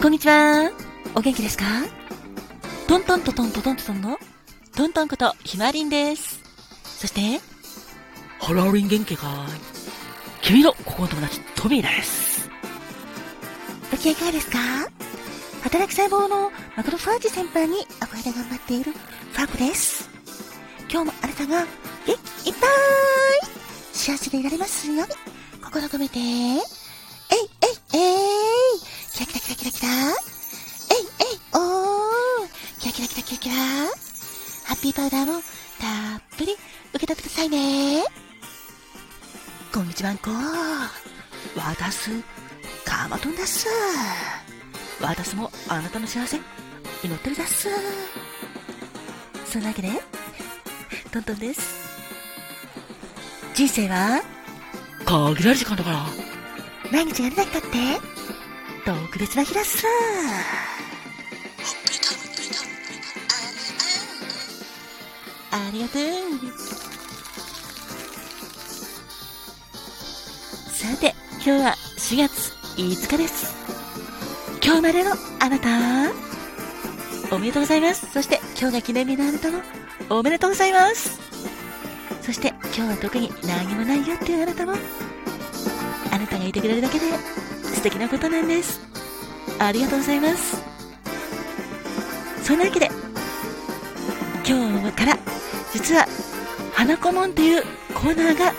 こんにちは。お元気ですか？トントントントントントントンのトントンことひまりんです。そして、ハローリン元気かい？君のここの友達、トミーです。ご機嫌いかがですか？働く細胞のマクロファージ先輩に憧れ頑張っているファーコです。今日もあなたが元気いっぱい幸せでいられますように心込めて、えいえいえいキラキラキラキラキラ。えいえいおー。キラキラキラキラキラ。ハッピーパウダーをたっぷり受け取ってくださいね。こんにちはんこわたすカマトンだっす私もあなたの幸せ祈ってるだっす。そんなわけでトントンです。人生は限られる時間だから。毎日があれだったって？特別な日だっすありがとう。さて今日は4月5日です。今日までのあなたおめでとうございます。そして今日が記念日のあなたもおめでとうございます。そして今日は特に何もないよっていうあなたもあなたがいてくれるだけで素敵なことなんです。ありがとうございます。そんなわけで今日から実は花子門というコーナーが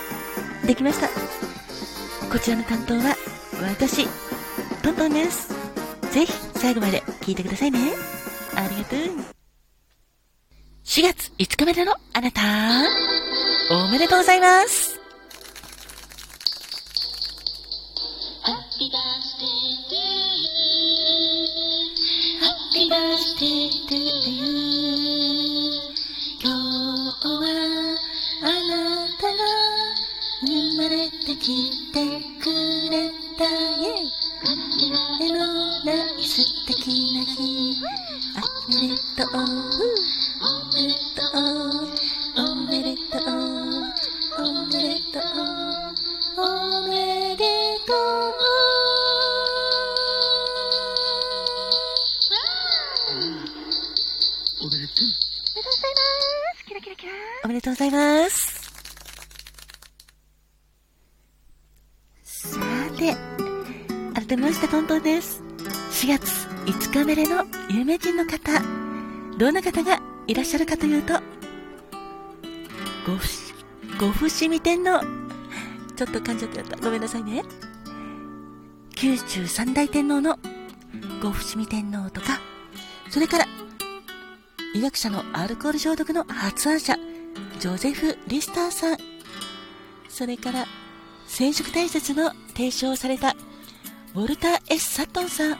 できました。こちらの担当は私トントンです。ぜひ最後まで聞いてくださいね。ありがとう。4月5日までのあなたおめでとうございます。Happy birthday to you. Happy birthday to you. 今日はあなたが生まれてきてくれたイかけがえのない素敵な日おめでとうおめでとうおめでとうございます。キラキラキラ。おめでとうございます。さて、改めましてトントンです。4月5日目での有名人の方、どんな方がいらっしゃるかというと、ごふし、ご伏見天皇。ちょっと噛んじゃってやった。ごめんなさいね。九州三大天皇のご伏見天皇とか、それから医学者のアルコール消毒の発案者、ジョゼフ・リスターさん。それから、染色体説の提唱された、ウォルター・ S・ サットンさん。指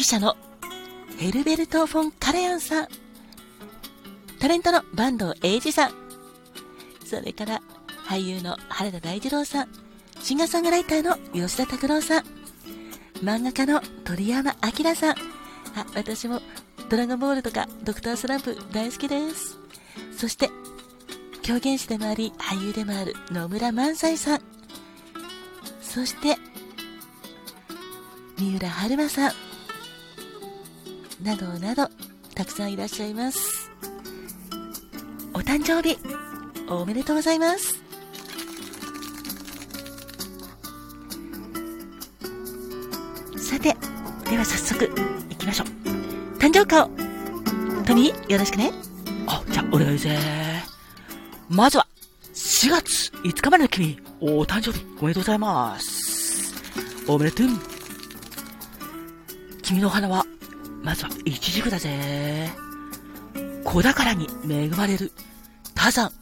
揮者のヘルベルト・フォン・カレアンさん。タレントの坂東英二さん。それから、俳優の原田大二郎さん。シンガーソングライターの吉田拓郎さん。漫画家の鳥山明さん。あ、私もドラゴンボールとかドクタースランプ大好きです。そして、狂言師でもあり俳優でもある野村萬斎さん。そして、三浦春馬さん。などなど、たくさんいらっしゃいます。お誕生日、おめでとうございます。さて、では早速、きましょう。誕生花を、トミー、よろしくね。あ、じゃあ、お願いぜまずは、4月5日までの君、お誕生日、おめでとうございます。おめでとう。君の花は、まずは、イチジクだぜ子宝に恵まれる、多山、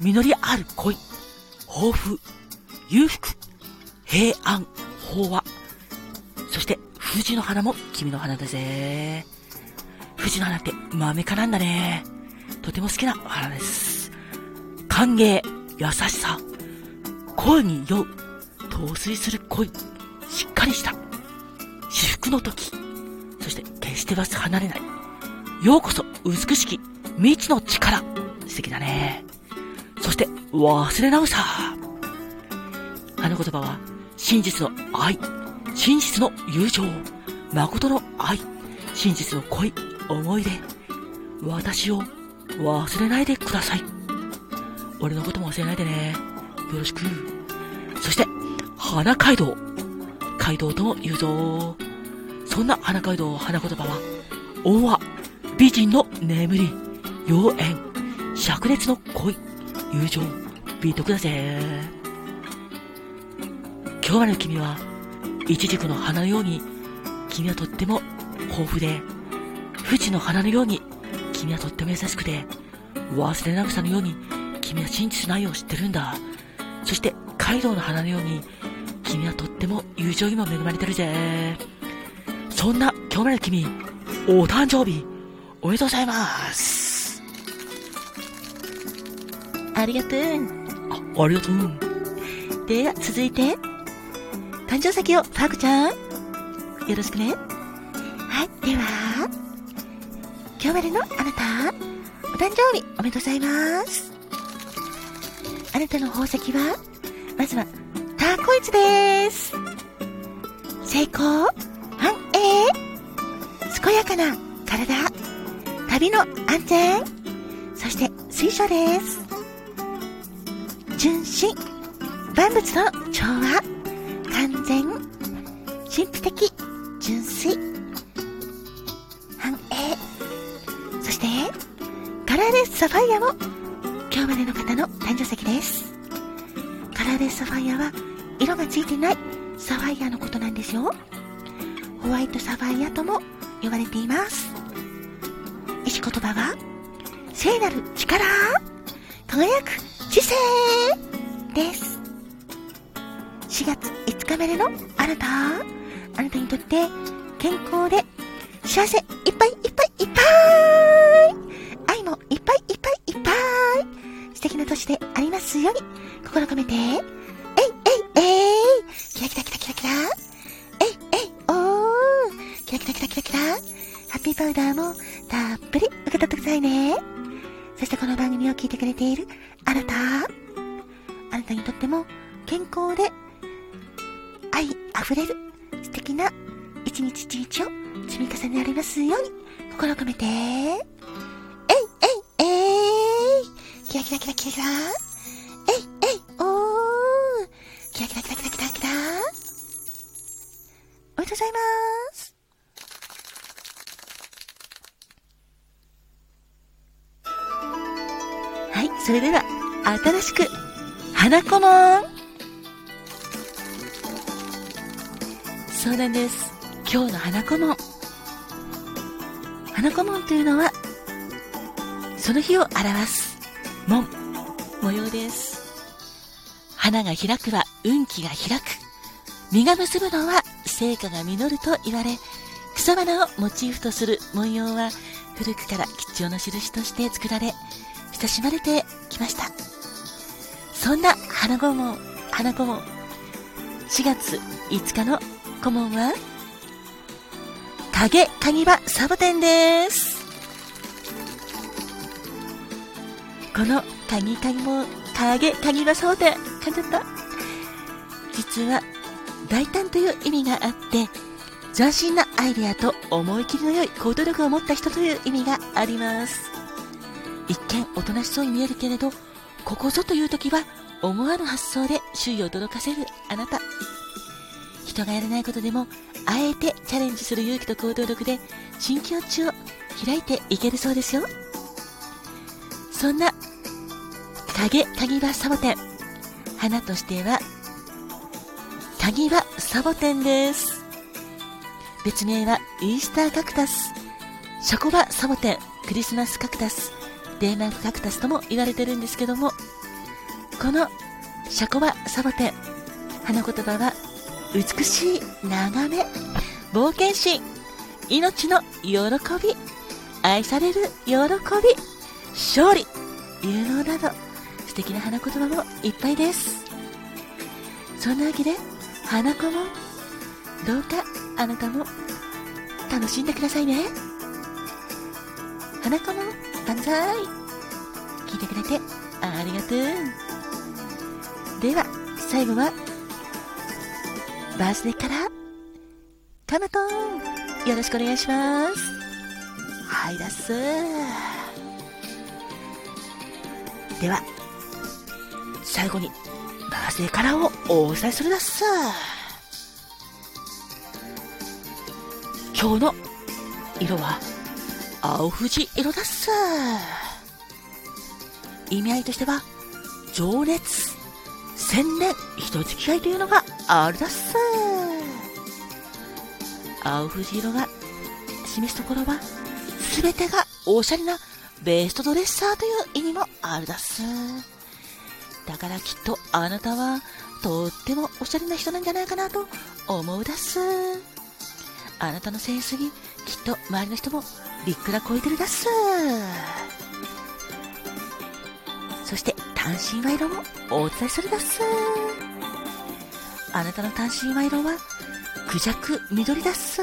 実りある恋、豊富、裕福、平安、法和、して、藤の花も君の花だぜ藤の花って豆科なんだね。とても好きな花です。歓迎、優しさ、恋に酔う、陶酔する恋、しっかりした、至福の時、そして決しては離れない。ようこそ美しき未知の力。素敵だね。そして忘れ直さ。あの言葉は真実の愛、真実の友情、誠の愛、真実の恋、思い出、私を忘れないでください。俺のことも忘れないでね。よろしく。そして、花街道。街道とも言うぞ。そんな花街道花言葉は、王は美人の眠り、妖艶、灼熱の恋、友情、美徳だぜ。今日までの君は、イチジクの花のように、君はとっても豊富で、富士の花のように、君はとっても優しくて、忘れなぐさのように、君は真実の愛を知ってるんだ。そして、カイドウの花のように、君はとっても友情にも恵まれてるぜ。そんな今日までの君、お誕生日、おめでとうございます。ありがとう。あ、ありがとう。では、続いて、誕生石を、パークちゃん。よろしくね。はい、では、今日までのあなた、お誕生日おめでとうございます。あなたの宝石は、まずは、ターコイズです。成功、繁栄、健やかな体、旅の安全、そして水晶です。純真、万物の、完全、神秘的、純粋、繁栄。そして、カラーレスサファイアも、今日までの方の誕生石です。カラーレスサファイアは、色がついてないサファイアのことなんですよ。ホワイトサファイアとも呼ばれています。石言葉は、聖なる力、輝く知性です。4月5日までのあなた、あなたにとって健康で幸せいっぱいいっぱいいっぱい。愛もいっぱいいっぱいいっぱい。素敵な年でありますように心込めて、えいえいえい。キラキラキラキラキラ。えいえいおー。キラキラキラキラキラ。ハッピーパウダーもたっぷり受け取ってくださいね。そしてこの番組を聞いてくれているあなた、あなたにとっても健康で愛あふれる素敵な一日一日を積み重ねられますように心を込めて、えいえいえい。キラキラキラキラキラ。えいえいおー。キラキラキラキラキラキラ。おめでとうございます。はい、それでは、新しく、花子もん。そうなんです。今日の花子門。花子門というのは、その日を表す門、模様です。花が開くは運気が開く。実が結ぶのは成果が実ると言われ、草花をモチーフとする文様は古くから吉祥の印として作られ、親しまれてきました。そんな花子門、花子門、4月5日の顧問は、影鍵場サボテンです。この鍵鍵も、影鍵場サボテン、噛んじゃった？実は、大胆という意味があって、斬新なアイデアと思い切りの良い行動力を持った人という意味があります。一見おとなしそうに見えるけれど、ここぞという時は思わぬ発想で周囲を驚かせるあなた。人がやらないことでも、あえてチャレンジする勇気と行動力で、新境地を開いていけるそうですよ。そんな、影鍵場サボテン。花としては、鍵場サボテンです。別名はイースターカクタス、シャコバサボテン、クリスマスカクタス、デーマークカクタスとも言われてるんですけども、このシャコバサボテン、花言葉は美しい眺め、冒険心、命の喜び、愛される喜び、勝利、有能など、素敵な花言葉もいっぱいです。そんなわけで、花子も、どうかあなたも楽しんでくださいね。花子も、万歳聞いてくれてありがとう。では、最後は、バースデーからかなとよろしくお願いします。はいだっす。では、最後に、バースデーカラーをお伝えするだっす。今日の色は、青富士色だっす。意味合いとしては、情熱、千年、人付き合いというのがあるだっす。青富士色が示すところは、すべてがおしゃれなベストドレッサーという意味もあるだっす。だからきっとあなたはとってもおしゃれな人なんじゃないかなと思うだっす。あなたのセンスにきっと周りの人もびっくらこいてるだっす。単身賄賂もお伝えするだっす。あなたの単身賄賂はクジャク緑だっす。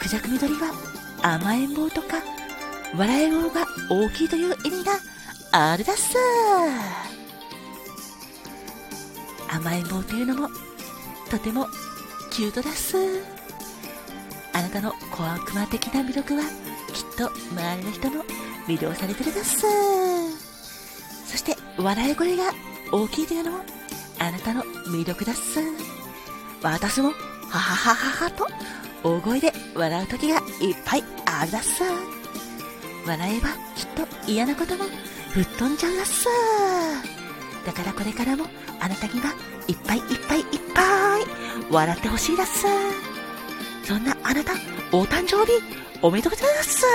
クジャク緑は甘えん坊とか笑い棒が大きいという意味があるだっす。甘えん坊というのもとてもキュートだっす。あなたの小悪魔的な魅力はきっと周りの人も魅了されてるだっす。そして笑い声が大きいというのもあなたの魅力だっす。私もはははははと大声で笑う時がいっぱいあるだっす。笑えばきっと嫌なことも吹っ飛んじゃうだっす。だからこれからもあなたにはいっぱいいっぱいいっぱい笑ってほしいだっす。そんなあなた、お誕生日おめでとうございます。